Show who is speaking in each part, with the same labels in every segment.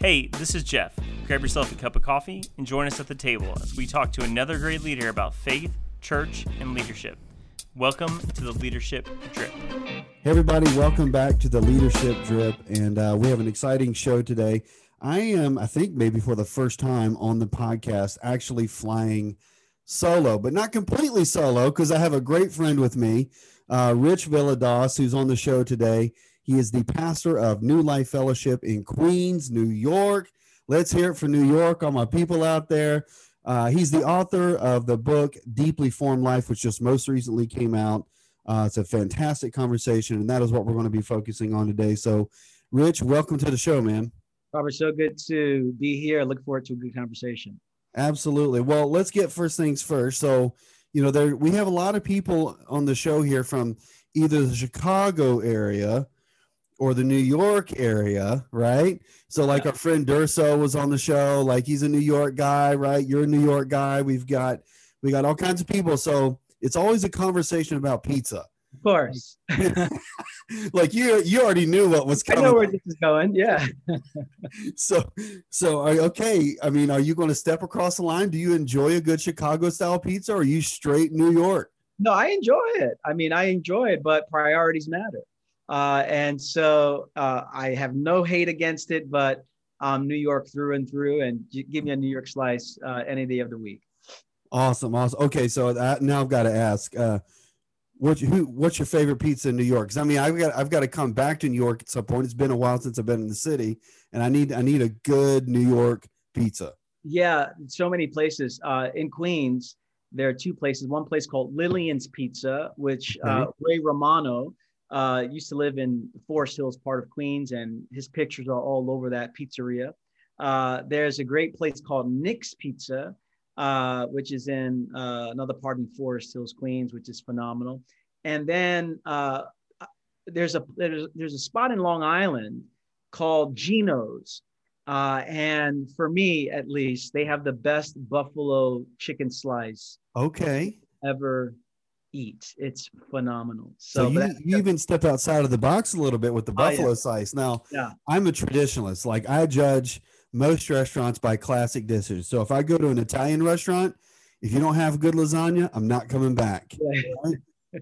Speaker 1: Hey, this is Jeff. Grab yourself a cup of coffee and join us at the table as we talk to another great leader about faith, church, and leadership. Welcome to the Leadership Drip.
Speaker 2: Hey, everybody, welcome back to the Leadership Drip. And uh, we have an exciting show today. I am, I think, maybe for the first time on the podcast, actually flying solo, but not completely solo because I have a great friend with me, uh, Rich Villodas, who's on the show today. He is the pastor of New Life Fellowship in Queens, New York. Let's hear it for New York, all my people out there. Uh, he's the author of the book Deeply Formed Life, which just most recently came out. Uh, it's a fantastic conversation, and that is what we're going to be focusing on today. So, Rich, welcome to the show, man.
Speaker 3: Robert, so good to be here. Look forward to a good conversation.
Speaker 2: Absolutely. Well, let's get first things first. So, you know, there we have a lot of people on the show here from either the Chicago area or the New York area, right? So like yeah. our friend Durso was on the show, like he's a New York guy, right? You're a New York guy. We've got we got all kinds of people. So it's always a conversation about pizza.
Speaker 3: Of course.
Speaker 2: like you you already knew what was coming.
Speaker 3: I know where this is going. Yeah.
Speaker 2: so so are, okay, I mean, are you going to step across the line? Do you enjoy a good Chicago style pizza or are you straight New York?
Speaker 3: No, I enjoy it. I mean, I enjoy it, but priorities matter. Uh, and so uh, I have no hate against it, but um, New York through and through, and give me a New York slice uh, any day of the week.
Speaker 2: Awesome, awesome. Okay, so that, now I've got to ask, uh, what who what's your favorite pizza in New York? Because I mean, I've got I've got to come back to New York at some point. It's been a while since I've been in the city, and I need I need a good New York pizza.
Speaker 3: Yeah, so many places uh, in Queens. There are two places. One place called Lillian's Pizza, which uh, Ray Romano uh, used to live in Forest Hills, part of Queens, and his pictures are all over that pizzeria. Uh, there's a great place called Nick's Pizza, uh, which is in uh, another part in Forest Hills, Queens, which is phenomenal. And then uh, there's a there's, there's a spot in Long Island called Geno's. Uh, and for me, at least, they have the best buffalo chicken slice.
Speaker 2: Okay.
Speaker 3: Ever eat. It's phenomenal.
Speaker 2: So, so you, that, you even step outside of the box a little bit with the buffalo oh, yeah. slice. Now, yeah. I'm a traditionalist. Like I judge most restaurants by classic dishes. So if I go to an Italian restaurant, if you don't have good lasagna, I'm not coming back. Yeah.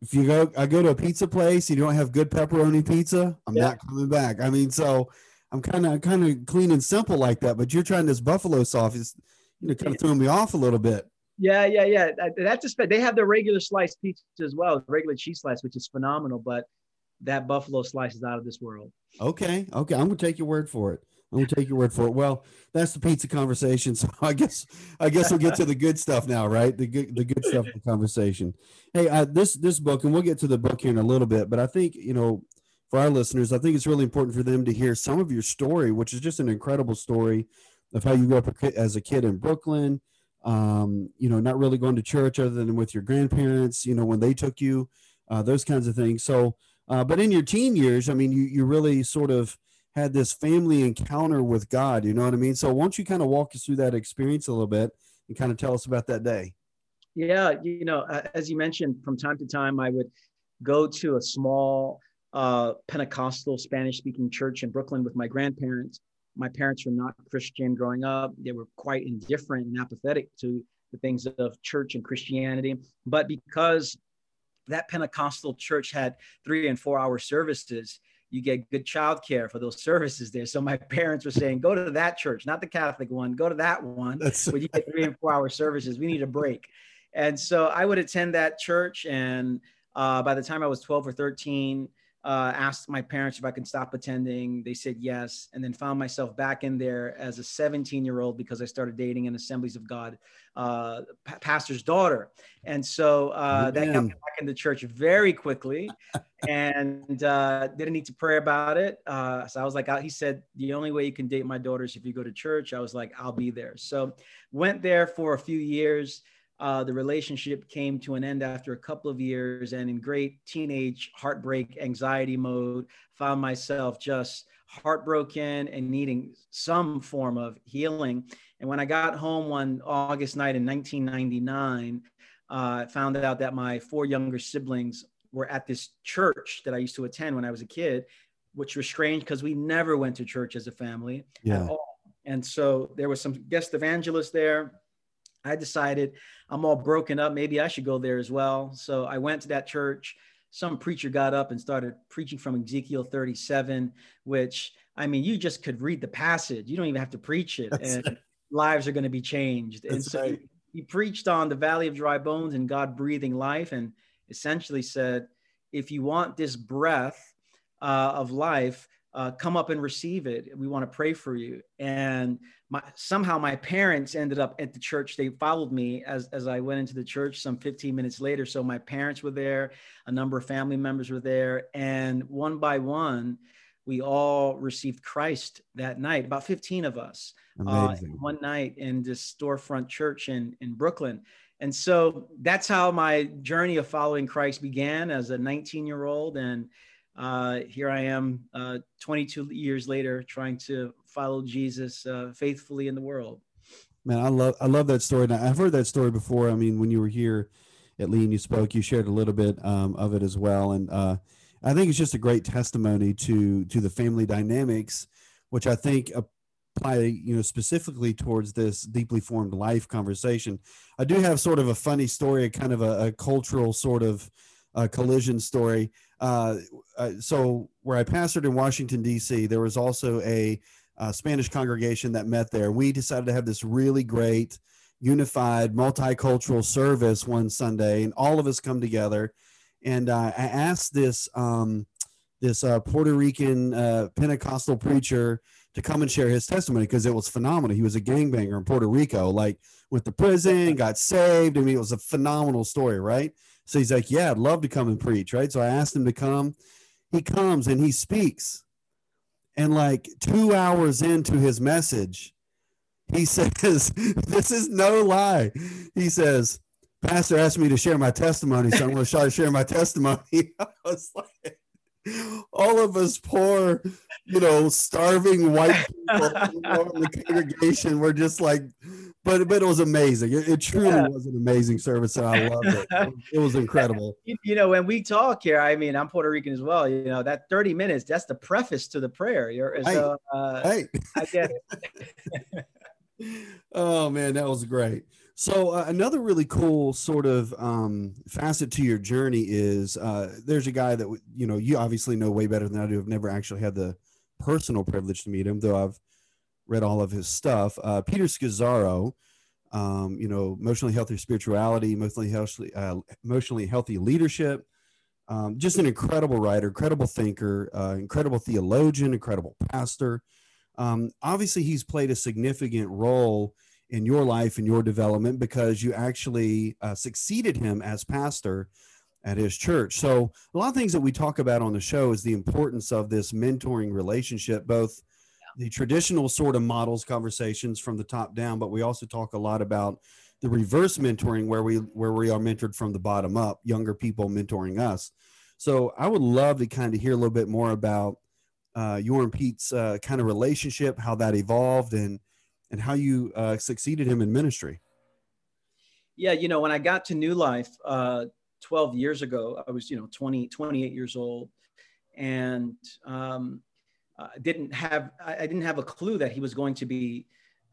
Speaker 2: if you go, I go to a pizza place, you don't have good pepperoni pizza, I'm not coming back. I mean, so I'm kind of kind of clean and simple like that. But you're trying this buffalo sauce, is you know, kind of throwing me off a little bit.
Speaker 3: Yeah, yeah, yeah. That's just they have the regular sliced pizza as well, regular cheese slice, which is phenomenal. But that buffalo slice is out of this world.
Speaker 2: Okay, okay, I'm gonna take your word for it. I'm gonna take your word for it. Well, that's the pizza conversation. So I guess I guess we'll get to the good stuff now, right? The good the good stuff of the conversation. Hey, uh, this this book, and we'll get to the book here in a little bit, but I think you know, for our listeners, I think it's really important for them to hear some of your story, which is just an incredible story of how you grew up as a kid in Brooklyn um, you know, not really going to church other than with your grandparents, you know, when they took you, uh, those kinds of things. So, uh, but in your teen years, I mean, you, you really sort of had this family encounter with God, you know what I mean? So, won't you kind of walk us through that experience a little bit and kind of tell us about that day?
Speaker 3: Yeah, you know, as you mentioned, from time to time, I would go to a small uh, Pentecostal Spanish speaking church in Brooklyn with my grandparents my parents were not Christian growing up. They were quite indifferent and apathetic to the things of church and Christianity. But because that Pentecostal church had three and four hour services, you get good childcare for those services there. So my parents were saying, go to that church, not the Catholic one, go to that one That's... where you get three and four hour services. We need a break. And so I would attend that church. And uh, by the time I was 12 or 13, uh, asked my parents if I could stop attending. They said yes, and then found myself back in there as a 17 year old because I started dating an Assemblies of God uh, pastor's daughter. And so uh, that got me back in the church very quickly and uh, didn't need to pray about it. Uh, so I was like, he said, the only way you can date my daughter is if you go to church. I was like, I'll be there. So went there for a few years. Uh, the relationship came to an end after a couple of years, and in great teenage heartbreak, anxiety mode, found myself just heartbroken and needing some form of healing. And when I got home one August night in 1999, uh, found out that my four younger siblings were at this church that I used to attend when I was a kid. which was strange because we never went to church as a family
Speaker 2: Yeah.
Speaker 3: at all. And so there was some guest evangelist there. I decided I'm all broken up. Maybe I should go there as well. So I went to that church. Some preacher got up and started preaching from Ezekiel 37, which I mean, you just could read the passage. You don't even have to preach it,
Speaker 2: That's
Speaker 3: and lives are going to be changed. and so
Speaker 2: right.
Speaker 3: he preached on the valley of dry bones and God breathing life, and essentially said, if you want this breath uh, of life, uh, come up and receive it. We want to pray for you. And my, somehow my parents ended up at the church. They followed me as, as I went into the church some 15 minutes later. So my parents were there, a number of family members were there, and one by one, we all received Christ that night. About 15 of us uh, one night in this storefront church in, in Brooklyn. And so that's how my journey of following Christ began as a 19 year old. And uh, here I am uh, 22 years later trying to follow Jesus uh, faithfully in the world.
Speaker 2: Man, I love I love that story. Now I've heard that story before. I mean, when you were here at Lee and you spoke, you shared a little bit um, of it as well, and uh, I think it's just a great testimony to to the family dynamics, which I think apply you know specifically towards this deeply formed life conversation. I do have sort of a funny story, a kind of a, a cultural sort of uh, collision story. Uh, uh, so where I pastored in Washington D.C., there was also a uh, Spanish congregation that met there. We decided to have this really great, unified, multicultural service one Sunday, and all of us come together. And uh, I asked this um, this uh, Puerto Rican uh, Pentecostal preacher to come and share his testimony because it was phenomenal. He was a gangbanger in Puerto Rico, like went to prison, got saved. I mean, it was a phenomenal story, right? So he's like, "Yeah, I'd love to come and preach." Right? So I asked him to come. He comes and he speaks and like two hours into his message, he says, This is no lie. He says, Pastor asked me to share my testimony, so I'm going to try to share my testimony. I was like, all of us poor, you know, starving white people you know, in the congregation were just like, but but it was amazing. It, it truly
Speaker 3: Yeah.
Speaker 2: was an amazing service, and I loved it. It was, incredible.
Speaker 3: You, you know, when we talk here, I mean, I'm Puerto Rican as well. You know, that 30 minutes, that's the preface to the prayer. You're, so uh,
Speaker 2: Hey,
Speaker 3: I get it.
Speaker 2: oh man, that was great. So uh, another really cool sort of um, facet to your journey is uh, there's a guy that you know you obviously know way better than I do. I've never actually had the personal privilege to meet him, though I've read all of his stuff. Uh, Peter Scazzero, um, you know, emotionally healthy spirituality, emotionally healthy, uh, emotionally healthy leadership. Um, just an incredible writer, incredible thinker, uh, incredible theologian, incredible pastor. Um, obviously, he's played a significant role in your life and your development because you actually uh, succeeded him as pastor at his church. So, a lot of things that we talk about on the show is the importance of this mentoring relationship, both the traditional sort of models conversations from the top down, but we also talk a lot about the reverse mentoring where we where we are mentored from the bottom up, younger people mentoring us. So, I would love to kind of hear a little bit more about uh, your and Pete's uh, kind of relationship, how that evolved, and and how you uh, succeeded him in ministry.
Speaker 3: Yeah, you know, when I got to New Life uh, 12 years ago, I was, you know, 20, 28 years old, and um, I didn't have I didn't have a clue that he was going to be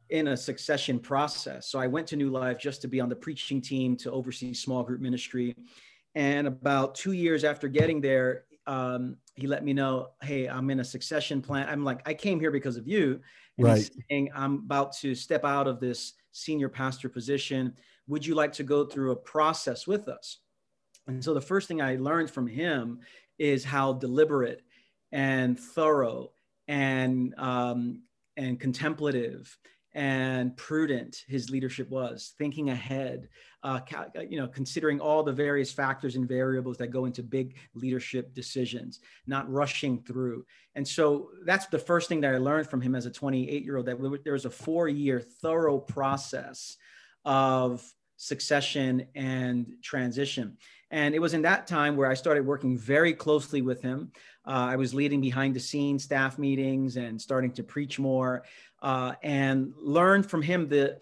Speaker 3: in a succession process. So I went to New Life just to be on the preaching team to oversee small group ministry. And about two years after getting there, um, he let me know, "Hey, I'm in a succession plan." I'm like, "I came here because of you." And he's saying, "I'm about to step out of this senior pastor position. Would you like to go through a process with us?" And so the first thing I learned from him is how deliberate and thorough and um, and contemplative and prudent his leadership was, thinking ahead, uh, you know, considering all the various factors and variables that go into big leadership decisions, not rushing through. And so that's the first thing that I learned from him as a 28 year old that there was a four year thorough process of succession and transition. And it was in that time where I started working very closely with him. Uh, I was leading behind the scenes staff meetings and starting to preach more uh, and learned from him the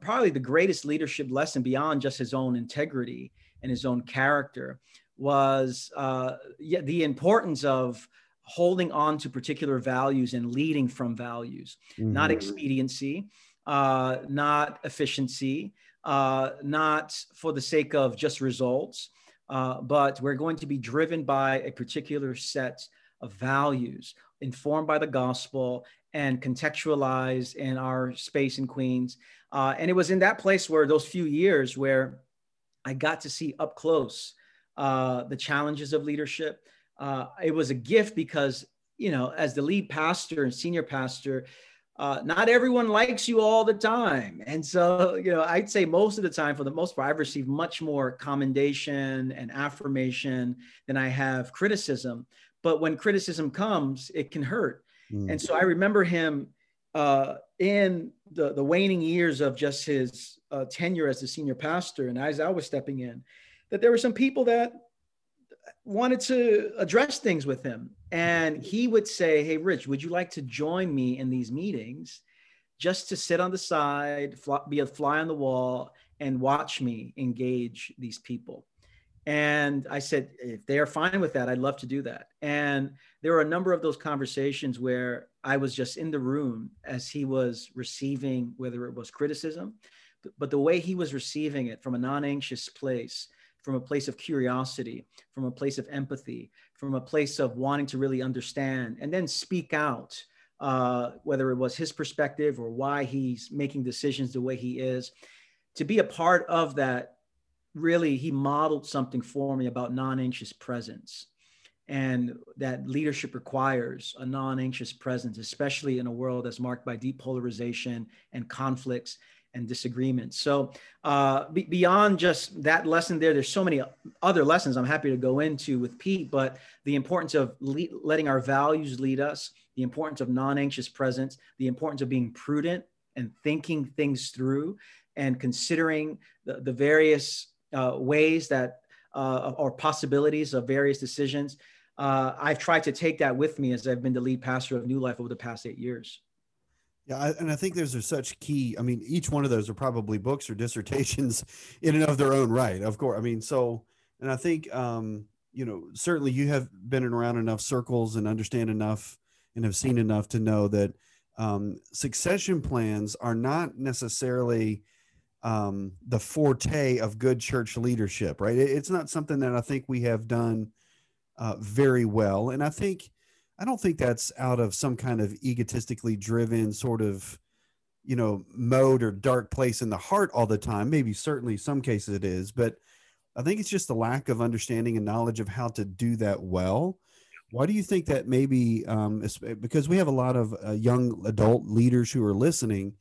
Speaker 3: probably the greatest leadership lesson beyond just his own integrity and his own character was uh, yeah, the importance of holding on to particular values and leading from values, mm-hmm. not expediency, uh, not efficiency, uh, not for the sake of just results, uh, but we're going to be driven by a particular set of values informed by the gospel and contextualized in our space in Queens. Uh, and it was in that place where those few years where I got to see up close uh, the challenges of leadership. Uh, it was a gift because, you know, as the lead pastor and senior pastor, uh, not everyone likes you all the time. And so, you know, I'd say most of the time, for the most part, I've received much more commendation and affirmation than I have criticism. But when criticism comes, it can hurt. Mm. And so I remember him uh, in the, the waning years of just his uh, tenure as the senior pastor, and as I was stepping in, that there were some people that wanted to address things with him. And he would say, Hey, Rich, would you like to join me in these meetings just to sit on the side, fly, be a fly on the wall, and watch me engage these people? And I said, if they are fine with that, I'd love to do that. And there were a number of those conversations where I was just in the room as he was receiving, whether it was criticism, but the way he was receiving it from a non anxious place from a place of curiosity, from a place of empathy, from a place of wanting to really understand, and then speak out, uh, whether it was his perspective or why he's making decisions the way he is. To be a part of that, really, he modeled something for me about non anxious presence. And that leadership requires a non anxious presence, especially in a world that's marked by deep polarization and conflicts and disagreements. So uh, be, beyond just that lesson there, there's so many other lessons I'm happy to go into with Pete, but the importance of le- letting our values lead us, the importance of non-anxious presence, the importance of being prudent and thinking things through and considering the, the various uh, ways that uh, or possibilities of various decisions. Uh, I've tried to take that with me as I've been the lead pastor of New Life over the past eight years.
Speaker 2: Yeah, I, and I think those are such key. I mean, each one of those are probably books or dissertations in and of their own right. Of course, I mean, so, and I think, um, you know, certainly you have been around enough circles and understand enough and have seen enough to know that um, succession plans are not necessarily um, the forte of good church leadership, right? It's not something that I think we have done uh, very well, and I think I don't think that's out of some kind of egotistically driven sort of, you know, mode or dark place in the heart all the time. Maybe certainly some cases it is, but I think it's just a lack of understanding and knowledge of how to do that well. Why do you think that maybe? Um, because we have a lot of uh, young adult leaders who are listening,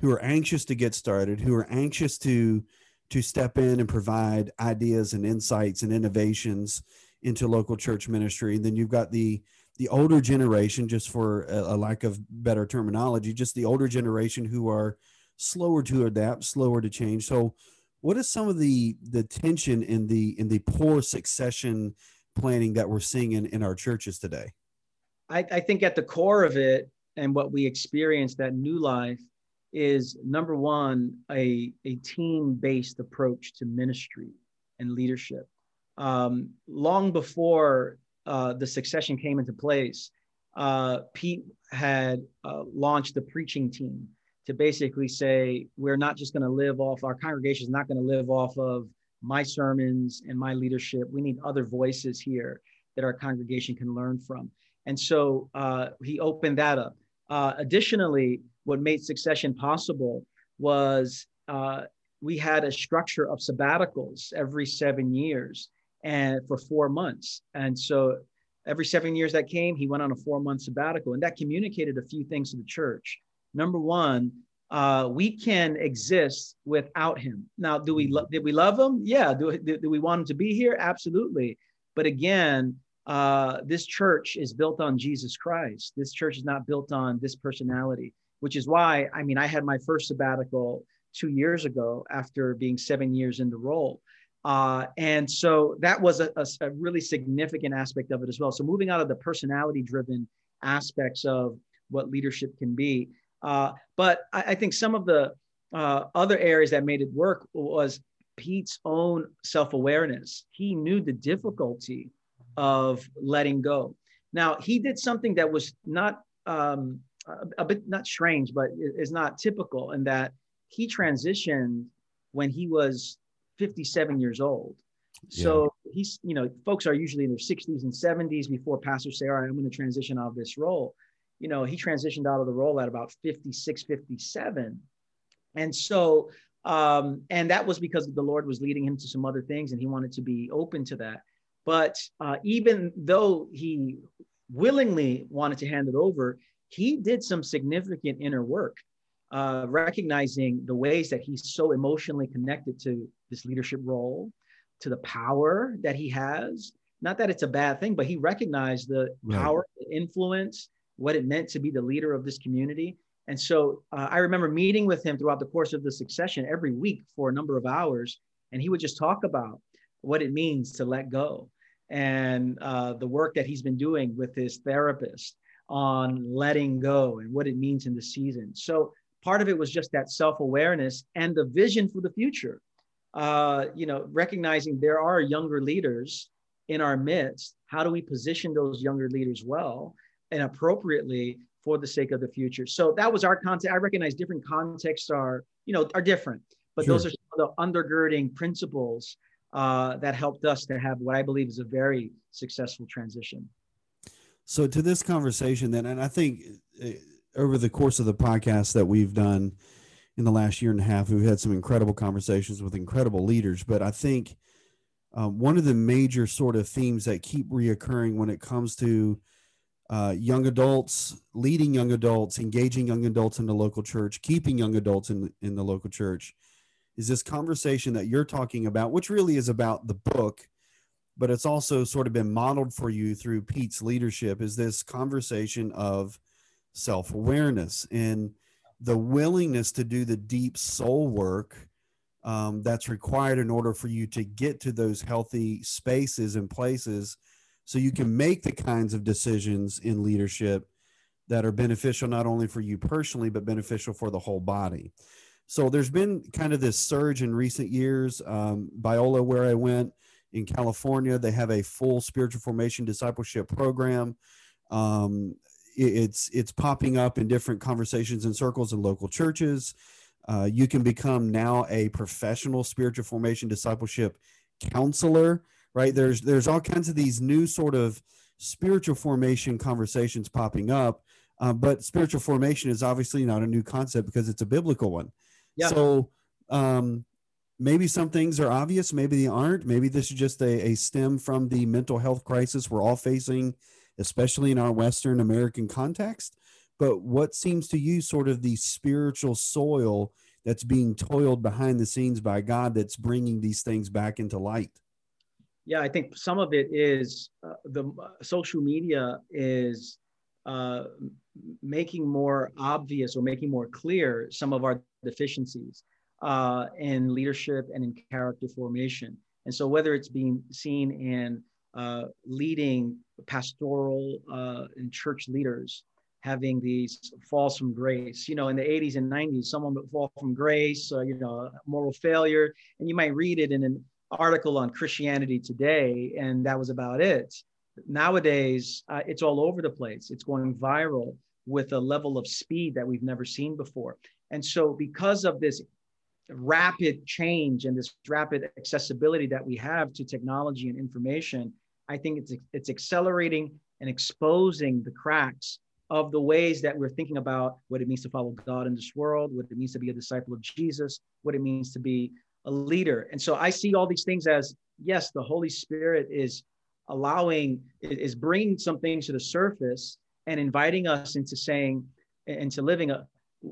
Speaker 2: who are anxious to get started, who are anxious to to step in and provide ideas and insights and innovations into local church ministry. And then you've got the the older generation, just for a, a, lack of better terminology, just the older generation who are slower to adapt, slower to change. So, what is some of the the tension in the in the poor succession planning that we're seeing in, in our churches today?
Speaker 3: I, I think at the core of it, and what we experienced at New Life is number one, a, a team based approach to ministry and leadership. Um, long before uh, the succession came into place, uh, Pete had uh, launched the preaching team to basically say, we're not just going to live off, our congregation is not going to live off of my sermons and my leadership. We need other voices here that our congregation can learn from. And so uh, he opened that up. Uh, additionally, what made succession possible was uh, we had a structure of sabbaticals every seven years and for four months. And so every seven years that came, he went on a four month sabbatical. And that communicated a few things to the church. Number one, uh, we can exist without him. Now, do we lo- did we love him? Yeah. Do, do, do, we want him to be here? Absolutely. But again, uh, this church is built on Jesus Christ. This church is not built on this personality, which is why I mean I had my first sabbatical two years ago after being seven years in the role. Uh, and so that was a, a, a, really significant aspect of it as well. So moving out of the personality driven aspects of what leadership can be. Uh, but I, I, think some of the uh, other areas that made it work was Pete's own self awareness. He knew the difficulty of letting go. Now, he did something that was not um, a, a, bit not strange, but is not typical in that he transitioned when he was 57 years old. So yeah. he's, you know, folks are usually in their 60s and 70s before pastors say, all right, I'm going to transition out of this role. You know, he transitioned out of the role at about 56, 57. And so, um, and that was because the Lord was leading him to some other things and he wanted to be open to that. But uh, even though he willingly wanted to hand it over, he did some significant inner work, uh, recognizing the ways that he's so emotionally connected to this leadership role, to the power that he has. Not that it's a bad thing, but he recognized the right. power, the influence, what it meant to be the leader of this community. And so uh, I remember meeting with him throughout the course of the succession every week for a number of hours. And he would just talk about what it means to let go and uh, the work that he's been doing with his therapist on letting go and what it means in the season. So part of it was just that self-awareness and the vision for the future. Uh, you know, recognizing there are younger leaders in our midst. How do we position those younger leaders well and appropriately for the sake of the future? So that was our context. I recognize different contexts are, you know, are different, but sure. those are the undergirding principles uh, that helped us to have what I believe is a very successful transition.
Speaker 2: So to this conversation, then, and I think uh, over the course of the podcast that we've done in the last year and a half, we've had some incredible conversations with incredible leaders. But I think um, one of the major sort of themes that keep reoccurring when it comes to uh, young adults, leading young adults, engaging young adults in the local church, keeping young adults in in the local church, is this conversation that you're talking about, which really is about the book, but it's also sort of been modeled for you through Pete's leadership, is this conversation of self awareness and the willingness to do the deep soul work um, that's required in order for you to get to those healthy spaces and places so you can make the kinds of decisions in leadership that are beneficial not only for you personally but beneficial for the whole body so there's been kind of this surge in recent years. Um, Biola, where I went in California, they have a full spiritual formation discipleship program. Um, it's it's popping up in different conversations and circles in local churches. Uh, you can become now a professional spiritual formation discipleship counselor. Right there's there's all kinds of these new sort of spiritual formation conversations popping up. Uh, but spiritual formation is obviously not a new concept because it's a biblical one. Yeah. So um, maybe some things are obvious, maybe they aren't. Maybe this is just a, a stem from the mental health crisis we're all facing, especially in our Western American context. But what seems to you sort of the spiritual soil that's being toiled behind the scenes by God that's bringing these things back into light?
Speaker 3: Yeah, I think some of it is uh, the uh, social media is uh, making more obvious or making more clear some of our deficiencies uh, in leadership and in character formation. And so, whether it's being seen in uh, leading pastoral uh, and church leaders having these falls from grace, you know, in the 80s and 90s, someone would fall from grace, uh, you know, moral failure, and you might read it in an article on Christianity Today, and that was about it. Nowadays, uh, it's all over the place. It's going viral with a level of speed that we've never seen before. And so, because of this rapid change and this rapid accessibility that we have to technology and information, I think it's, it's accelerating and exposing the cracks of the ways that we're thinking about what it means to follow God in this world, what it means to be a disciple of Jesus, what it means to be a leader. And so I see all these things as yes, the Holy Spirit is allowing, is bringing some things to the surface and inviting us into saying, into living a,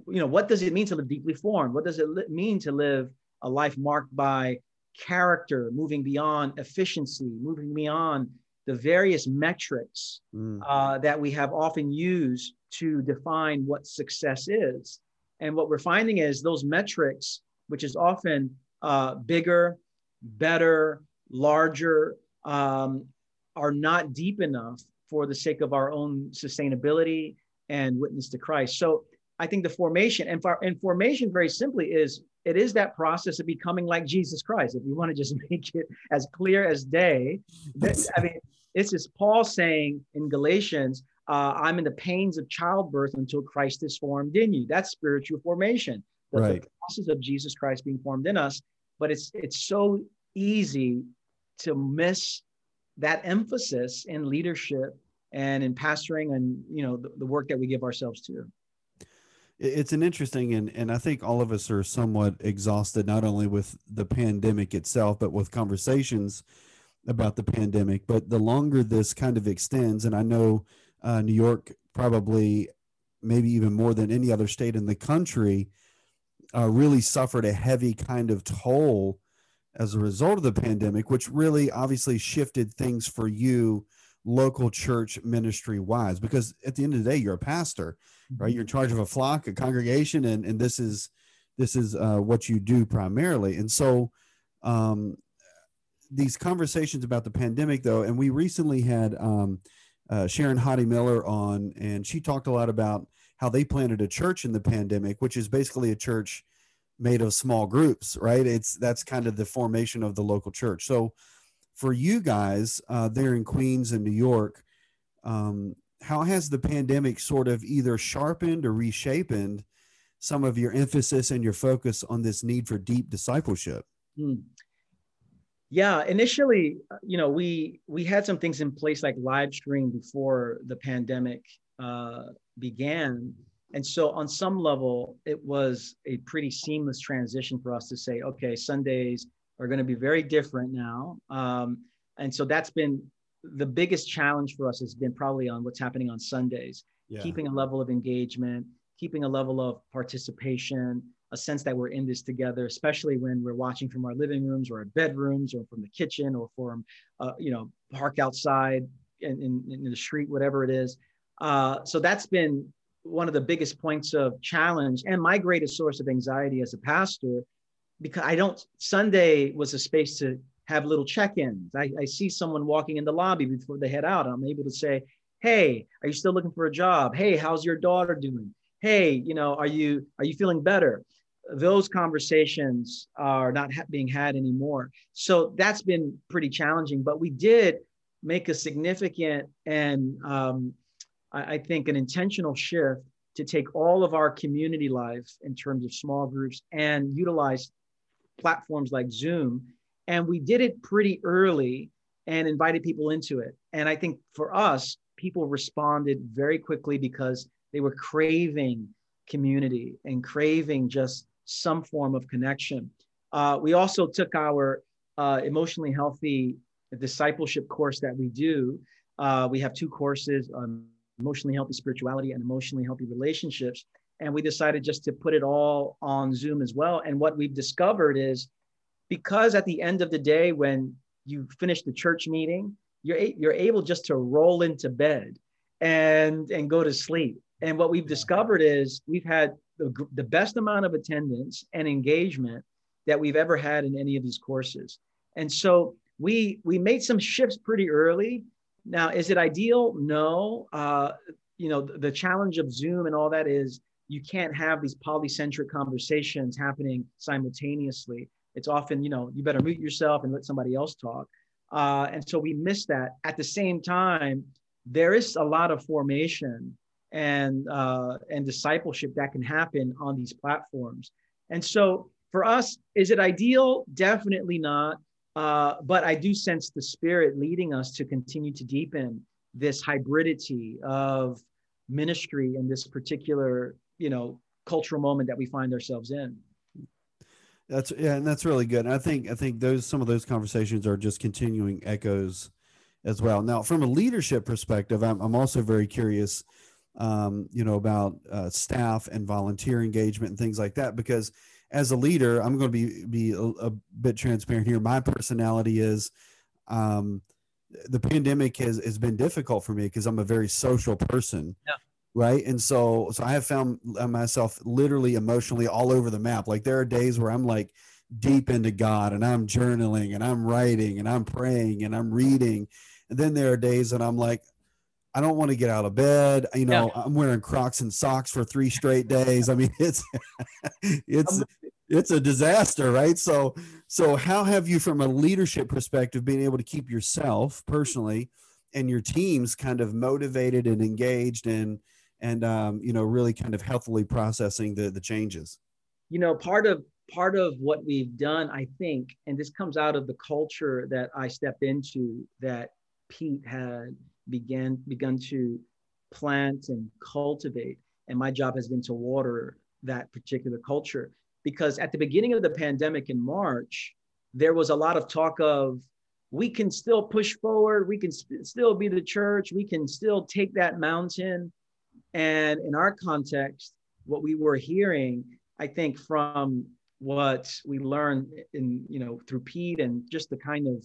Speaker 3: you know, what does it mean to live deeply formed? What does it mean to live a life marked by character, moving beyond efficiency, moving beyond the various metrics mm. uh, that we have often used to define what success is. And what we're finding is those metrics, which is often uh, bigger, better, larger, um, are not deep enough for the sake of our own sustainability and witness to Christ. So I think the formation and, for, and formation very simply is it is that process of becoming like Jesus Christ. If you want to just make it as clear as day, this, I mean, This is Paul saying in Galatians, uh, I'm in the pains of childbirth until Christ is formed in you. That's spiritual formation. The,
Speaker 2: right.
Speaker 3: the process of Jesus Christ being formed in us. But it's it's so easy to miss that emphasis in leadership and in pastoring and you know the, the work that we give ourselves to
Speaker 2: it's an interesting and and I think all of us are somewhat exhausted not only with the pandemic itself but with conversations about the pandemic. But the longer this kind of extends and I know uh, New York probably maybe even more than any other state in the country uh, really suffered a heavy kind of toll as a result of the pandemic which really obviously shifted things for you local church ministry wise because at the end of the day you're a pastor right? You're in charge of a flock a congregation and and this is this is uh, what you do primarily. And so um, these conversations about the pandemic though and we recently had um, uh, Sharon Hodde Miller on and she talked a lot about how they planted a church in the pandemic which is basically a church made of small groups right? It's that's kind of the formation of the local church. So for you guys uh, there in queens and new york um, how has the pandemic sort of either sharpened or reshaped some of your emphasis and your focus on this need for deep discipleship?
Speaker 3: Hmm. Yeah, initially, you know, we we had some things in place like live stream before the pandemic uh, began, and so on some level, it was a pretty seamless transition for us to say, okay, Sundays are going to be very different now, um, and so that's been the biggest challenge for us has been probably on what's happening on Sundays, yeah. keeping a level of engagement, keeping a level of participation, a sense that we're in this together, especially when we're watching from our living rooms or our bedrooms or from the kitchen or from, uh, you know, park outside in, in, in, the street, whatever it is. Uh, so that's been one of the biggest points of challenge and my greatest source of anxiety as a pastor, because I don't, Sunday was a space to have little check-ins. I, I see someone walking in the lobby before they head out. I'm able to say, "Hey, are you still looking for a job? Hey, how's your daughter doing? Hey, you know, are you are you feeling better?" Those conversations are not ha- being had anymore. So that's been pretty challenging. But we did make a significant and um, I, I think an intentional shift to take all of our community life in terms of small groups and utilize platforms like Zoom and we did it pretty early and invited people into it. And I think for us, people responded very quickly because they were craving community and craving just some form of connection. Uh, we also took our uh, emotionally healthy discipleship course that we do. Uh, we have two courses on emotionally healthy spirituality and emotionally healthy relationships. And we decided just to put it all on Zoom as well. And what we've discovered is because at the end of the day, when you finish the church meeting, you're, a- you're able just to roll into bed and, and go to sleep. And what we've discovered is we've had the, the best amount of attendance and engagement that we've ever had in any of these courses. And so we we made some shifts pretty early. Now, is it ideal? No. Uh, you know, the, the challenge of Zoom and all that is you can't have these polycentric conversations happening simultaneously it's often you know you better mute yourself and let somebody else talk. Uh, and so we miss that. At the same time there is a lot of formation and uh, and discipleship that can happen on these platforms. And so for us is it ideal? Definitely not. Uh, but i do sense the spirit leading us to continue to deepen this hybridity of ministry in this particular you know cultural moment that we find ourselves in
Speaker 2: that's yeah, and that's really good. And I think I think those some of those conversations are just continuing echoes as well. Now, from a leadership perspective, I'm, I'm also very curious, um, you know, about uh, staff and volunteer engagement and things like that. Because as a leader, I'm going to be be a, a bit transparent here. My personality is. Um, the pandemic has, has been difficult for me because I'm a very social person. Yeah right? And so so i have found myself literally emotionally all over the map. Like there are days where i'm like deep into god and i'm journaling and i'm writing and i'm praying and i'm reading. And then there are days that i'm like i don't want to get out of bed. You know yeah. i'm wearing crocs and socks for three straight days. I mean it's it's it's a disaster right? So so how have you from a leadership perspective been able to keep yourself personally and your teams kind of motivated and engaged and and um, you know really kind of healthily processing the the changes.
Speaker 3: You know part of part of what we've done i think and this comes out of the culture that i stepped into that pete had began begun to plant and cultivate and my job has been to water that particular culture. Because at the beginning of the pandemic in march there was a lot of talk of we can still push forward we can sp- still be the church we can still take that mountain and in our context what we were hearing i think from what we learned in you know through pete and just the kind of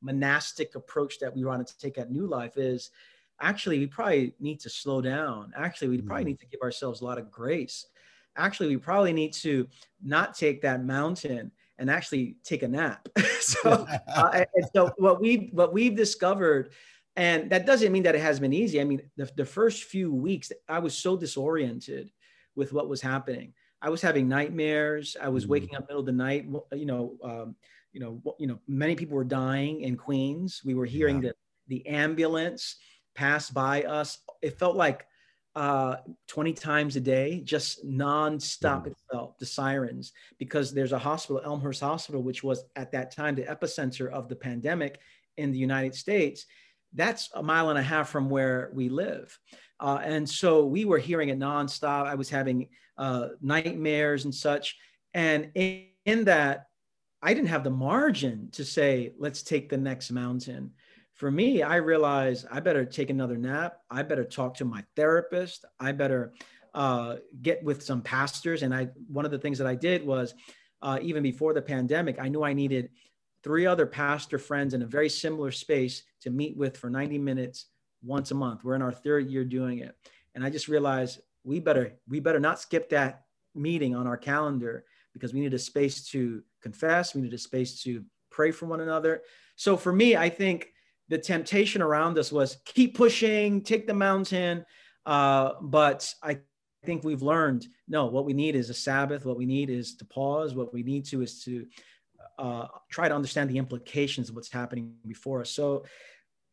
Speaker 3: monastic approach that we wanted to take at new life is actually we probably need to slow down. Actually we probably mm-hmm. need to give ourselves a lot of grace. Actually we probably need to not take that mountain and actually take a nap. So uh, and so what we what we've discovered and that doesn't mean that it has been easy i mean the, the first few weeks i was so disoriented with what was happening i was having nightmares i was mm-hmm. waking up middle of the night you know um, you know you know many people were dying in queens we were hearing yeah. the the ambulance pass by us it felt like uh, 20 times a day, just nonstop. Mm. It felt the sirens because there's a hospital, Elmhurst Hospital, which was at that time the epicenter of the pandemic in the United States. That's a mile and a half from where we live. Uh, and so we were hearing it nonstop. I was having uh, nightmares and such. And in, in that, I didn't have the margin to say, let's take the next mountain. For me, I realized I better take another nap. I better talk to my therapist. I better uh, get with some pastors. And I, one of the things that I did was, uh, even before the pandemic, I knew I needed three other pastor friends in a very similar space to meet with for 90 minutes once a month. We're in our third year doing it. And I just realized we better we better not skip that meeting on our calendar because we need a space to confess, we need a space to pray for one another. So for me, I think the temptation around us was keep pushing, take the mountain. Uh, but I think we've learned no, what we need is a Sabbath. What we need is to pause. What we need to is to uh, try to understand the implications of what's happening before us. So,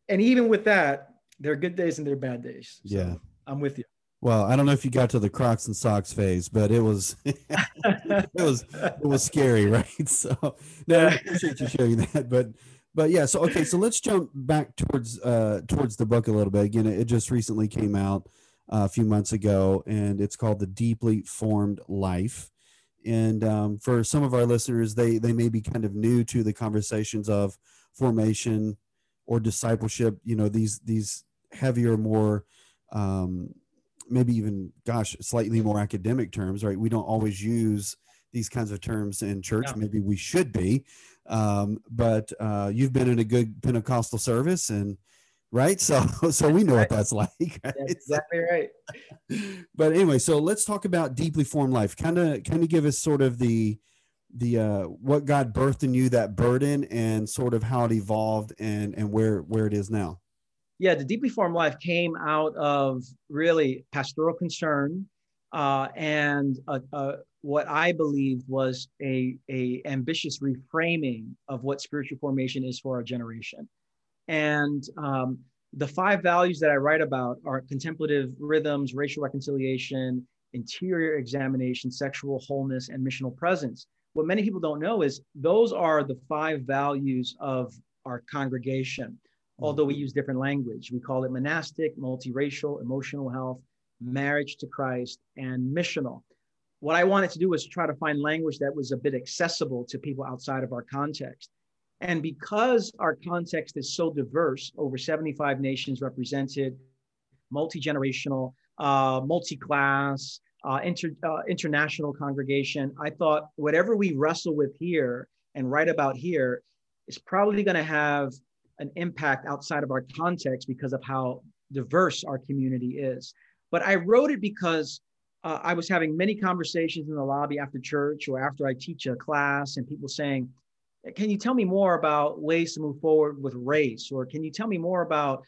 Speaker 3: and even with that, there are good days and there are bad days. So
Speaker 2: yeah,
Speaker 3: I'm with you.
Speaker 2: Well, I don't know if you got to the Crocs and socks phase, but it was it was it was scary, right? So no, I appreciate you sharing that. But but yeah, so okay, so let's jump back towards uh towards the book a little bit. Again, it just recently came out uh, a few months ago, and it's called The Deeply Formed Life and um, for some of our listeners they they may be kind of new to the conversations of formation or discipleship you know these these heavier more um, maybe even gosh slightly more academic terms right? We don't always use these kinds of terms in church. Yeah. maybe we should be. Um, but uh, you've been in a good pentecostal service and right? So so we know right. what that's like.
Speaker 3: Right? That's exactly right.
Speaker 2: but anyway, so let's talk about deeply formed life. Kind of kind of give us sort of the the uh what God birthed in you that burden and sort of how it evolved and and where where it is now.
Speaker 3: Yeah, the deeply formed life came out of really pastoral concern uh, and what I believed was a, a ambitious reframing of what spiritual formation is for our generation. And um, the five values that I write about are contemplative rhythms, racial reconciliation, interior examination, sexual wholeness, and missional presence. What many people don't know is those are the five values of our congregation, although we use different language. We call it monastic, multiracial, emotional health, marriage to Christ, and missional. What I wanted to do was try to find language that was a bit accessible to people outside of our context. And because our context is so diverse, over 75 nations represented, multi generational, uh, multi class, uh, inter, uh, international congregation, I thought whatever we wrestle with here and write about here is probably going to have an impact outside of our context because of how diverse our community is. But I wrote it because uh, I was having many conversations in the lobby after church or after I teach a class, and people saying, can you tell me more about ways to move forward with race? Or can you tell me more about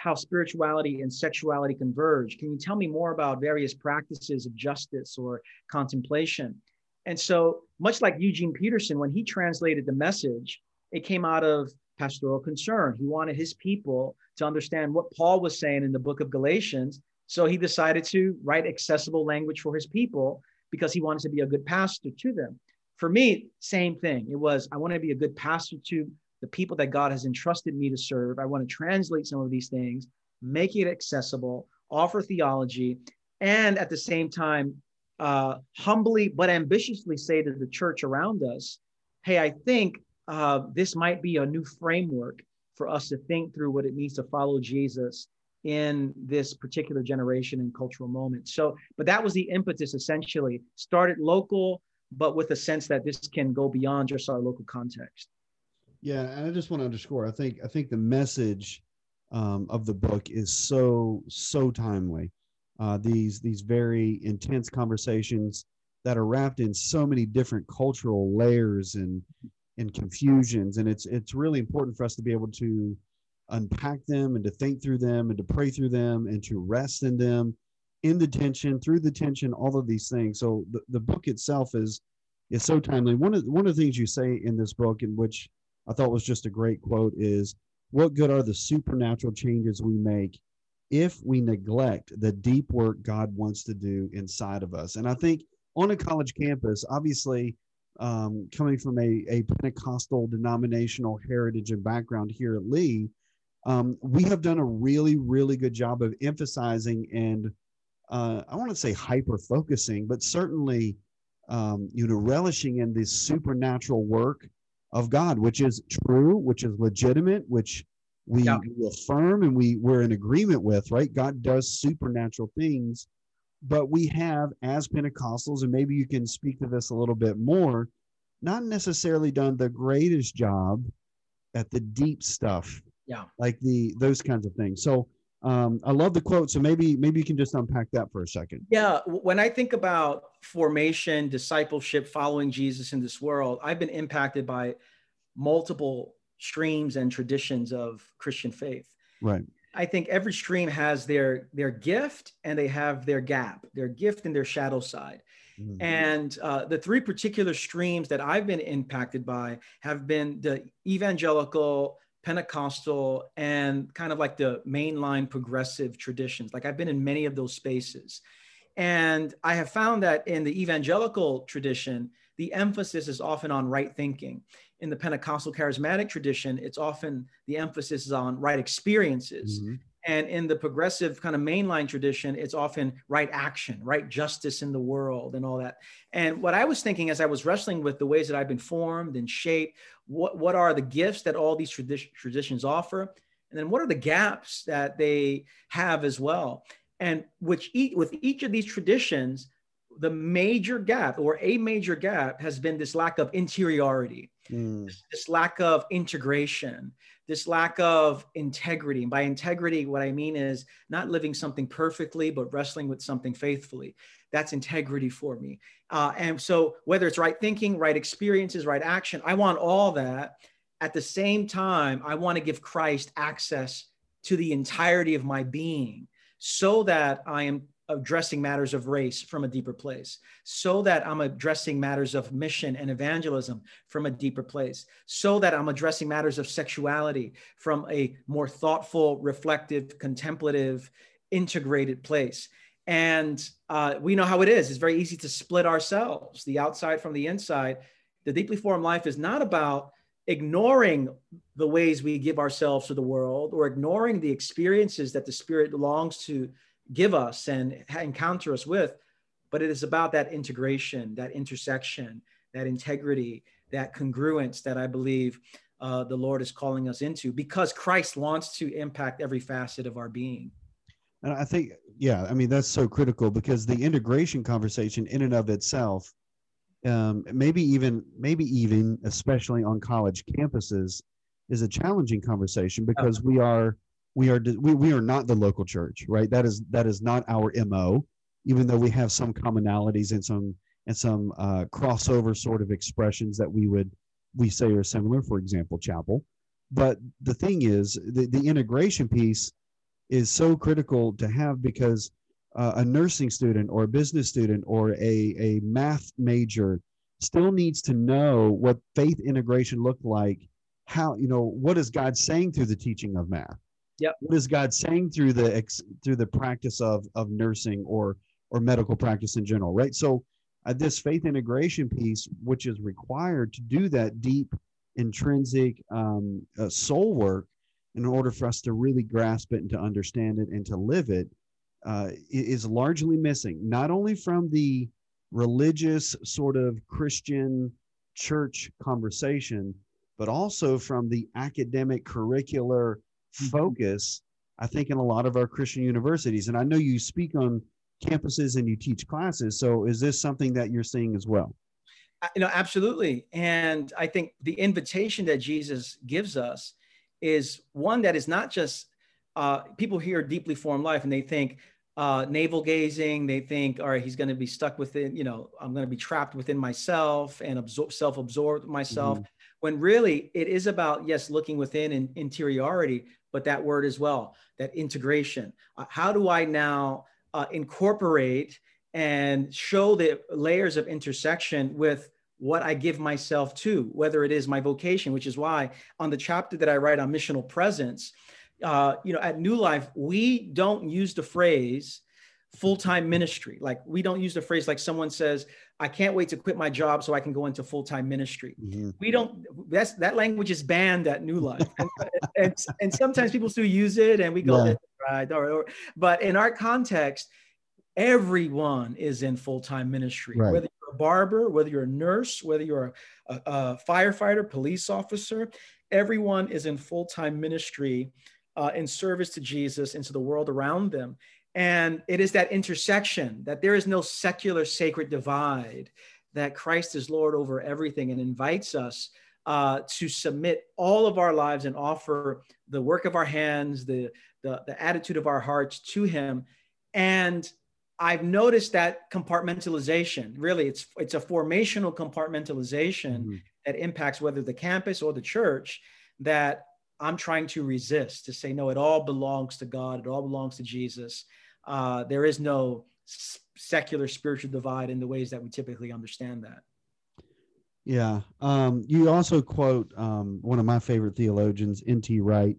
Speaker 3: how spirituality and sexuality converge? Can you tell me more about various practices of justice or contemplation? And so, much like Eugene Peterson, when he translated the message, it came out of pastoral concern. He wanted his people to understand what Paul was saying in the book of Galatians. So he decided to write accessible language for his people because he wanted to be a good pastor to them. For me, same thing. It was, I want to be a good pastor to the people that God has entrusted me to serve. I want to translate some of these things, make it accessible, offer theology, and at the same time, uh, humbly but ambitiously say to the church around us, hey, I think uh, this might be a new framework for us to think through what it means to follow Jesus in this particular generation and cultural moment. So, but that was the impetus essentially. Started local, but with a sense that this can go beyond just our local context.
Speaker 2: Yeah, and I just want to underscore. I think I think the message um, of the book is so so timely. Uh, these these very intense conversations that are wrapped in so many different cultural layers and and confusions, and it's it's really important for us to be able to unpack them and to think through them and to pray through them and to rest in them in the tension through the tension all of these things. So the, the book itself is is so timely. One of one of the things you say in this book in which i thought was just a great quote is what good are the supernatural changes we make if we neglect the deep work god wants to do inside of us? And i think on a college campus obviously um, coming from a, a pentecostal denominational heritage and background here at lee um, we have done a really, really good job of emphasizing and uh, I want to say hyper focusing, but certainly, um, you know, relishing in this supernatural work of God, which is true, which is legitimate, which we, yeah. we affirm and we we're in agreement with. Right? God does supernatural things, but we have, as Pentecostals, and maybe you can speak to this a little bit more, not necessarily done the greatest job at the deep stuff
Speaker 3: yeah
Speaker 2: like the those kinds of things so um, i love the quote so maybe maybe you can just unpack that for a second.
Speaker 3: Yeah when i think about formation discipleship following jesus in this world i've been impacted by multiple streams and traditions of christian faith.
Speaker 2: Right.
Speaker 3: I think every stream has their their gift and they have their gap their gift and their shadow side. Mm-hmm. And uh, the three particular streams that I've been impacted by have been the evangelical, Pentecostal and kind of like the mainline progressive traditions. Like I've been in many of those spaces. And I have found that in the evangelical tradition, the emphasis is often on right thinking. In the Pentecostal charismatic tradition, it's often the emphasis is on right experiences. Mm-hmm. And in the progressive kind of mainline tradition, it's often right action, right justice in the world, and all that. And what I was thinking as I was wrestling with the ways that I've been formed and shaped, what, what are the gifts that all these tradi- traditions offer? And then what are the gaps that they have as well? And which each, with each of these traditions, the major gap or a major gap has been this lack of interiority, mm. this, this lack of integration, this lack of integrity. And by integrity, what I mean is not living something perfectly, but wrestling with something faithfully. That's integrity for me. Uh, and so, whether it's right thinking, right experiences, right action, I want all that. At the same time, I want to give Christ access to the entirety of my being so that I am addressing matters of race from a deeper place, so that I'm addressing matters of mission and evangelism from a deeper place, so that I'm addressing matters of sexuality from a more thoughtful, reflective, contemplative, integrated place. And uh, we know how it is. It's very easy to split ourselves, the outside from the inside. The deeply formed life is not about ignoring the ways we give ourselves to the world or ignoring the experiences that the spirit longs to give us and encounter us with, but it is about that integration, that intersection, that integrity, that congruence that I believe uh, the Lord is calling us into because Christ wants to impact every facet of our being.
Speaker 2: And I think, yeah, I mean, that's so critical because the integration conversation in and of itself, um, maybe even, maybe even, especially on college campuses, is a challenging conversation because we are we are we, we are not the local church right? That is that is not our mo even though we have some commonalities and some and some uh, crossover sort of expressions that we would we say are similar for example chapel. But the thing is the, the integration piece is so critical to have because uh, a nursing student or a business student or a, a math major still needs to know what faith integration looked like how you know what is god saying through the teaching of math
Speaker 3: Yep.
Speaker 2: What is God saying through the through the practice of of nursing or or medical practice in general, right? So uh, this faith integration piece, which is required to do that deep intrinsic um, uh, soul work in order for us to really grasp it and to understand it and to live it, uh, is largely missing, not only from the religious sort of Christian church conversation, but also from the academic curricular. Focus, I think, in a lot of our Christian universities. And I know you speak on campuses and you teach classes. So is this something that you're seeing as well?
Speaker 3: You know, absolutely. And I think the invitation that Jesus gives us is one that is not just uh, people hear deeply formed life and they think uh, navel gazing. They think, all right, he's going to be stuck within, you know, I'm going to be trapped within myself and absor- self absorbed myself. Mm-hmm. When really it is about, yes, looking within and interiority, but that word as well, that integration. Uh, how do I now uh, incorporate and show the layers of intersection with what I give myself to, whether it is my vocation, which is why on the chapter that I write on missional presence, uh, you know, at New Life, we don't use the phrase full-time ministry. Like we don't use the phrase like someone says, I can't wait to quit my job so I can go into full-time ministry. Mm-hmm. We don't, that's, that language is banned at New Life. and, and, and, sometimes people still use it and we go, yeah. right. Or, or, but in our context, everyone is in full-time ministry, right. whether you're a barber, whether you're a nurse, whether you're a, a, a firefighter, police officer, everyone is in full-time ministry uh, in service to Jesus and to the world around them. And it is that intersection that there is no secular sacred divide, that Christ is Lord over everything and invites us uh, to submit all of our lives and offer the work of our hands, the, the, the attitude of our hearts to Him. And I've noticed that compartmentalization. Really, it's it's a formational compartmentalization mm-hmm. that impacts whether the campus or the church. That I'm trying to resist to say, no, it all belongs to God, it all belongs to Jesus. Uh, there is no secular spiritual divide in the ways that we typically understand that.
Speaker 2: Yeah. Um, you also quote um, one of my favorite theologians, N.T. Wright,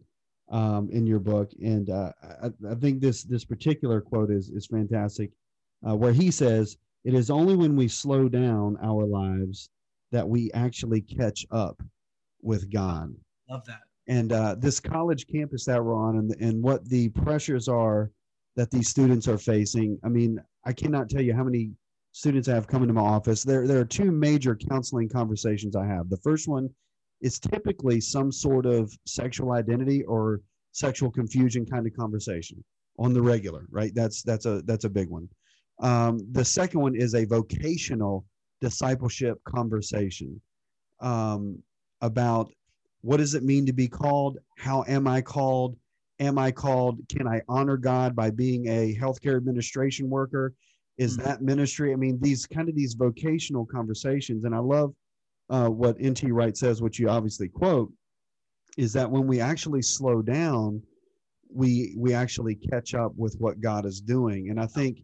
Speaker 2: um, in your book, and uh, I, I, think this this particular quote is is fantastic, uh, where he says, "It is only when we slow down our lives that we actually catch up with God."
Speaker 3: Love that
Speaker 2: and uh, this college campus that we're on and, and what the pressures are that these students are facing. I mean, I cannot tell you how many students I have come into my office. There, there are two major counseling conversations I have. The first one is typically some sort of sexual identity or sexual confusion kind of conversation on the regular, right? That's that's a that's a big one. Um, the second one is a vocational discipleship conversation um, about what does it mean to be called? How am I called? Am I called? Can I honor God by being a healthcare administration worker? Is mm-hmm. that ministry? I mean, these kind of these vocational conversations. And I love uh, what N.T. Wright says, which you obviously quote, is that when we actually slow down, we we actually catch up with what God is doing. And I think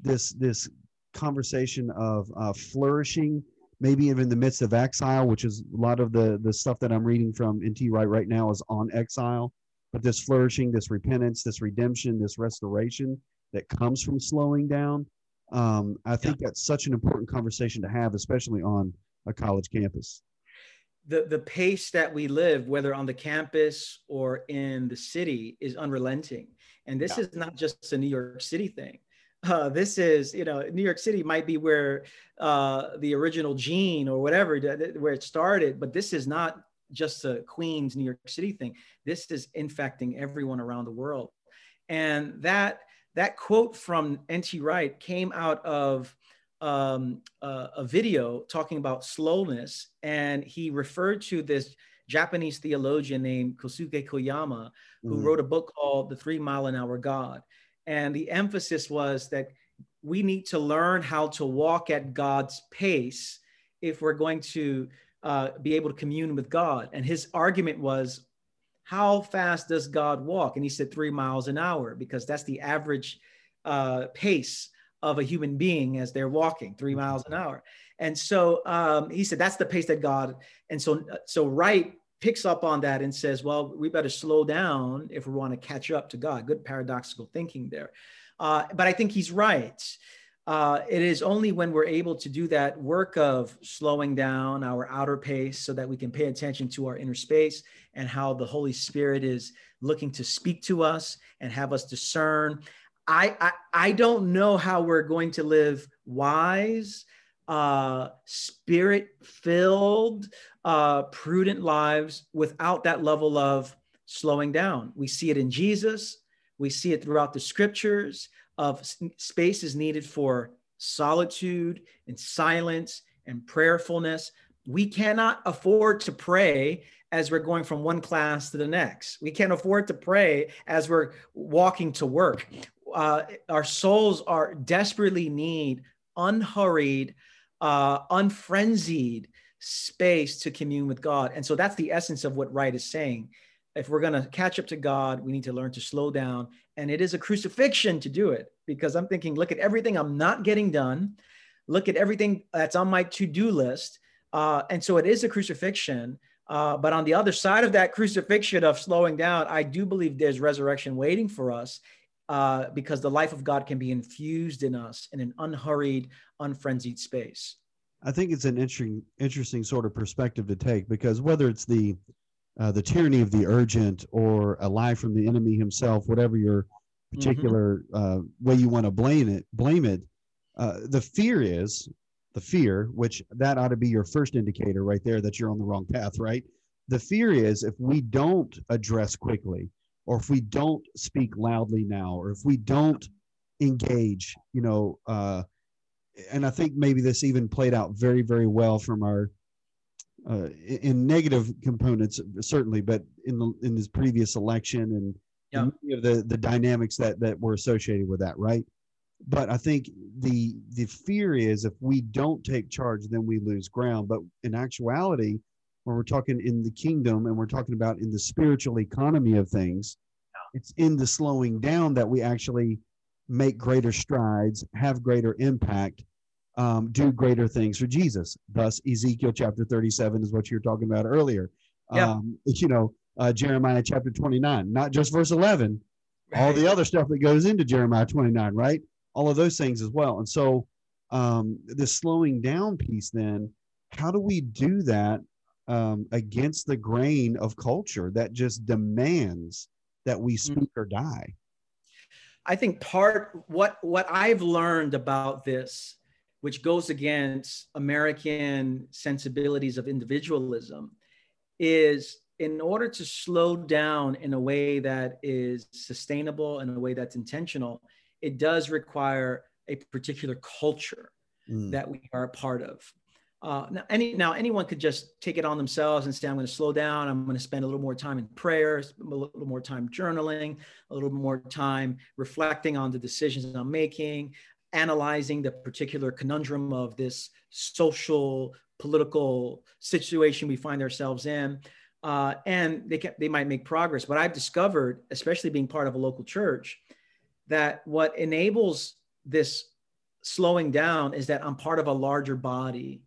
Speaker 2: this this conversation of uh, flourishing maybe even in the midst of exile, which is a lot of the the stuff that I'm reading from N.T. Wright right now is on exile. But this flourishing, this repentance, this redemption, this restoration that comes from slowing down, um, I think yeah. that's such an important conversation to have, especially on a college campus.
Speaker 3: The, the pace that we live, whether on the campus or in the city, is unrelenting. And this yeah. is not just a New York City thing uh, this is you know new york city might be where uh, the original gene or whatever where it started but this is not just a queens new york city thing this is infecting everyone around the world and that that quote from nt wright came out of um, uh, a video talking about slowness and he referred to this japanese theologian named kosuke koyama who mm. wrote a book called the three mile an hour god and the emphasis was that we need to learn how to walk at God's pace if we're going to uh, be able to commune with God. And his argument was, how fast does God walk? And he said three miles an hour because that's the average uh, pace of a human being as they're walking, three miles an hour. And so um, he said that's the pace that God. And so so Wright picks up on that and says, well, we better slow down if we want to catch up to God. Good paradoxical thinking there. Uh, but I think he's right. Uh, it is only when we're able to do that work of slowing down our outer pace so that we can pay attention to our inner space and how the Holy Spirit is looking to speak to us and have us discern. I, I, I don't know how we're going to live wise, uh, spirit filled, uh, prudent lives without that level of slowing down. We see it in Jesus, we see it throughout the scriptures of space is needed for solitude and silence and prayerfulness. We cannot afford to pray as we're going from one class to the next. We can't afford to pray as we're walking to work. Uh, our souls are desperately need unhurried, uh, unfrenzied space to commune with God. And so that's the essence of what Wright is saying. If we're going to catch up to God, we need to learn to slow down. And it is a crucifixion to do it because I'm thinking, look at everything I'm not getting done. Look at everything that's on my to do list. Uh, and so it is a crucifixion. Uh, but on the other side of that crucifixion of slowing down, I do believe there's resurrection waiting for us uh, because the life of God can be infused in us in an unhurried, unfrenzied space.
Speaker 2: I think it's an interesting, interesting sort of perspective to take because whether it's the uh, the tyranny of the urgent or a lie from the enemy himself, whatever your mm-hmm. particular mm-hmm. uh, way you want to blame it, blame it. Uh, the fear is the fear, which that ought to be your first indicator right there that you're on the wrong path, right? The fear is if we don't address quickly, or if we don't speak loudly now, or if we don't engage, you know, uh, and I think maybe this even played out very, very well from our uh, in negative components, certainly, but in the in this previous election and yeah. many of the the dynamics that that were associated with that, right? but I think the the fear is if we don't take charge, then we lose ground. But in actuality, when we're talking in the kingdom and we're talking about in the spiritual economy of things, it's in the slowing down that we actually make greater strides, have greater impact, um, do greater things for Jesus. Thus, Ezekiel chapter 37 is what you were talking about earlier. Yeah. Um, you know, uh, Jeremiah chapter 29, not just verse 11, right. all the other stuff that goes into Jeremiah 29, right? all of those things as well. And so um, the slowing down piece, then, how do we do that um, against the grain of culture that just demands that we mm. speak or die?
Speaker 3: I think part what what I've learned about this, which goes against American sensibilities of individualism, is in order to slow down in a way that is sustainable in a way that's intentional, it does require a particular culture mm. that we are a part of. Uh, now, any, now, anyone could just take it on themselves and say, I'm going to slow down. I'm going to spend a little more time in prayer, a little more time journaling, a little more time reflecting on the decisions I'm making, analyzing the particular conundrum of this social, political situation we find ourselves in. Uh, and they, can, they might make progress. But I've discovered, especially being part of a local church, that what enables this slowing down is that I'm part of a larger body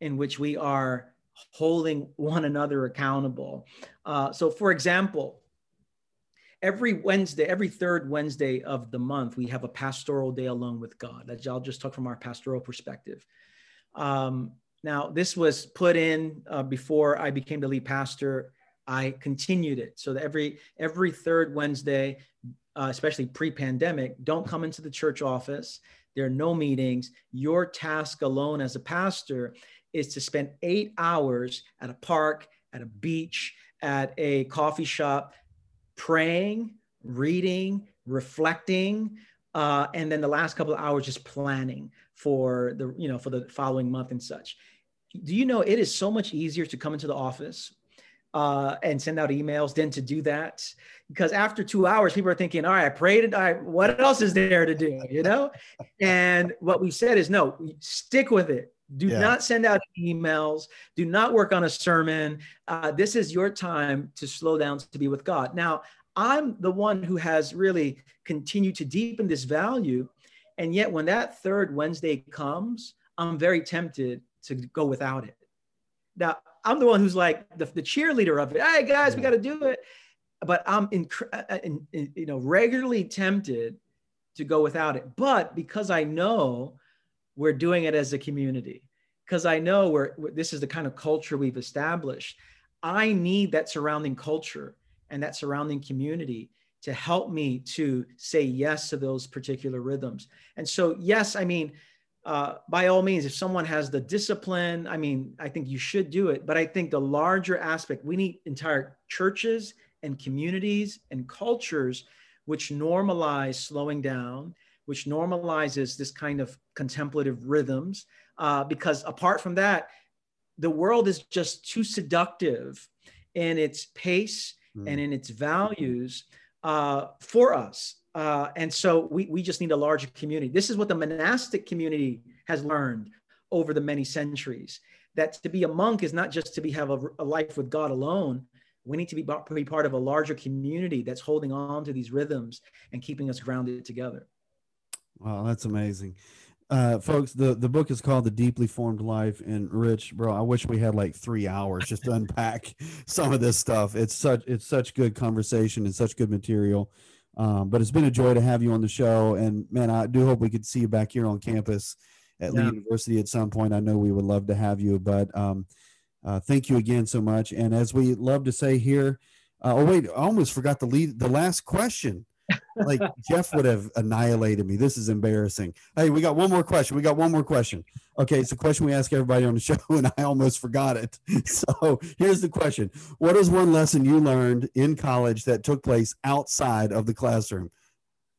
Speaker 3: in which we are holding one another accountable. Uh, so, for example, every Wednesday, every third Wednesday of the month, we have a pastoral day alone with God. I'll just talk from our pastoral perspective. Um, now, this was put in uh, before I became the lead pastor. I continued it so that every every third Wednesday, uh, especially pre-pandemic, don't come into the church office. There are no meetings. Your task alone as a pastor is to spend eight hours at a park, at a beach, at a coffee shop, praying, reading, reflecting, uh, and then the last couple of hours just planning for the you know for the following month and such. Do you know it is so much easier to come into the office uh, and send out emails than to do that? Because after two hours people are thinking all right i prayed all right what else is there to do? You know? And what we said is no stick with it do yeah. not send out emails do not work on a sermon uh, this is your time to slow down to be with god now i'm the one who has really continued to deepen this value and yet when that third wednesday comes i'm very tempted to go without it now I'm the one who's like the, the cheerleader of it. Hey guys, we got to do it. But I'm uh, uh, in, in, you know, regularly tempted to go without it. But because I know we're doing it as a community, because I know we're, this is the kind of culture we've established, I need that surrounding culture and that surrounding community to help me to say yes to those particular rhythms. And so, yes, I mean, uh, by all means, if someone has the discipline, I mean, I think you should do it. But I think the larger aspect, we need entire churches and communities and cultures which normalize slowing down, which normalizes this kind of contemplative rhythms. Uh, because apart from that, the world is just too seductive in its pace mm. and in its values uh, for us. Uh, and so we, we just need a larger community. This is what the monastic community has learned over the many centuries that to be a monk is not just to be have a, a life with God alone. We need to be, be part of a larger community that's holding on to these rhythms and keeping us grounded together.
Speaker 2: Wow, that's amazing. Uh, folks, the, the book is called The Deeply Formed Life. And Rich, bro, I wish we had like three hours just to unpack some of this stuff. It's such it's such good conversation and such good material. Um, but it's been a joy to have you on the show. And man, I do hope we could see you back here on campus at yeah. Lee University at some point. I know we would love to have you, but um, uh, thank you again so much. And as we love to say here, uh, oh wait, I almost forgot the lead, the last question like Jeff would have annihilated me. This is embarrassing. Hey, we got one more question. We got one more question. Okay, it's a question we ask everybody on the show, and I almost forgot it. So here's the question: What is one lesson you learned in college that took place outside of the classroom?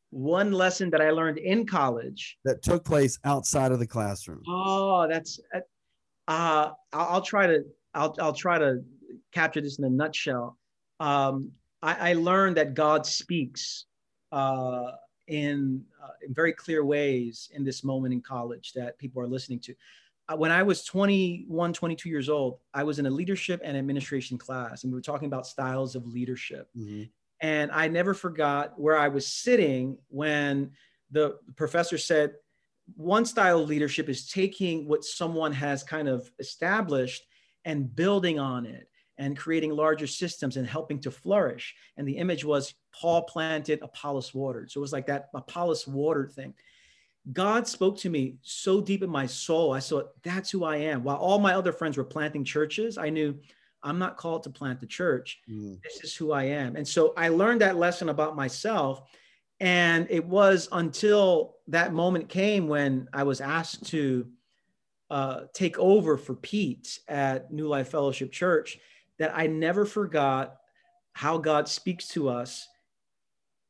Speaker 3: One lesson that I learned in college
Speaker 2: that took place outside of the classroom.
Speaker 3: Oh, that's. Uh, I'll, I'll try to. I'll I'll try to capture this in a nutshell. Um, I, I learned that God speaks uh, in, uh, in very clear ways in this moment in college that people are listening to. Uh, when I was 21, 22 years old, I was in a leadership and administration class, and we were talking about styles of leadership. Mm-hmm. And I never forgot where I was sitting when the professor said, one style of leadership is taking what someone has kind of established and building on it and creating larger systems and helping to flourish. And the image was Paul planted, Apollos watered. So it was like that Apollos watered thing. God spoke to me so deep in my soul. I saw that's who I am. While all my other friends were planting churches, I knew I'm not called to plant the church. Mm. This is who I am. And so I learned that lesson about myself. And it was until that moment came when I was asked to uh, take over for Pete at New Life Fellowship Church that I never forgot how God speaks to us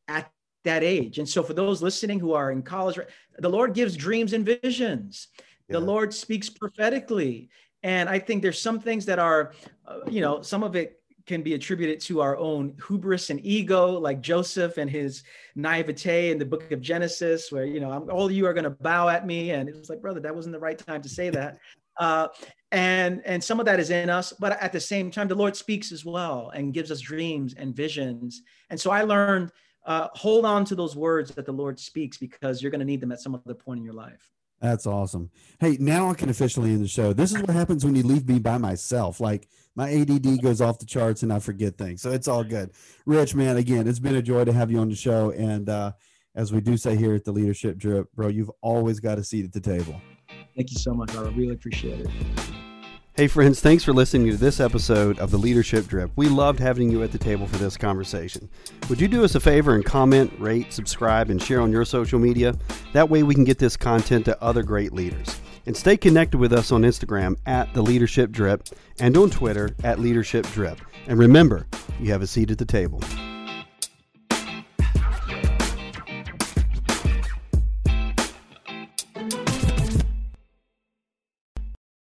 Speaker 3: at that age. And so, for those listening who are in college, the Lord gives dreams and visions. Yeah. The Lord speaks prophetically. And I think there's some things that are, uh, you know, some of it can be attributed to our own hubris and ego, like Joseph and his naivete in the book of Genesis, where, you know, I'm, all you are going to bow at me. And it was like, brother, that wasn't the right time to say that. Uh, and and some of that is in us but at the same time the lord speaks as well and gives us dreams and visions. And so i learned uh, hold on to those words that the lord speaks because you're going to need them at some other point in your life.
Speaker 2: That's awesome. Hey now i can officially end the show. This is what happens when you leave me by myself. Like my add goes off the charts and i forget things so it's all good. Rich man again it's been a joy to have you on the show and uh, as we do say here at the leadership drip bro you've always got a seat at the table
Speaker 3: thank you so much i really appreciate it
Speaker 2: Hey, friends, thanks for listening to this episode of the Leadership Drip. We loved having you at the table for this conversation. Would you do us a favor and comment, rate, subscribe, and share on your social media? That way we can get this content to other great leaders. And stay connected with us on Instagram at the Leadership Drip and on Twitter at Leadership Drip. And remember, you have a seat at the table.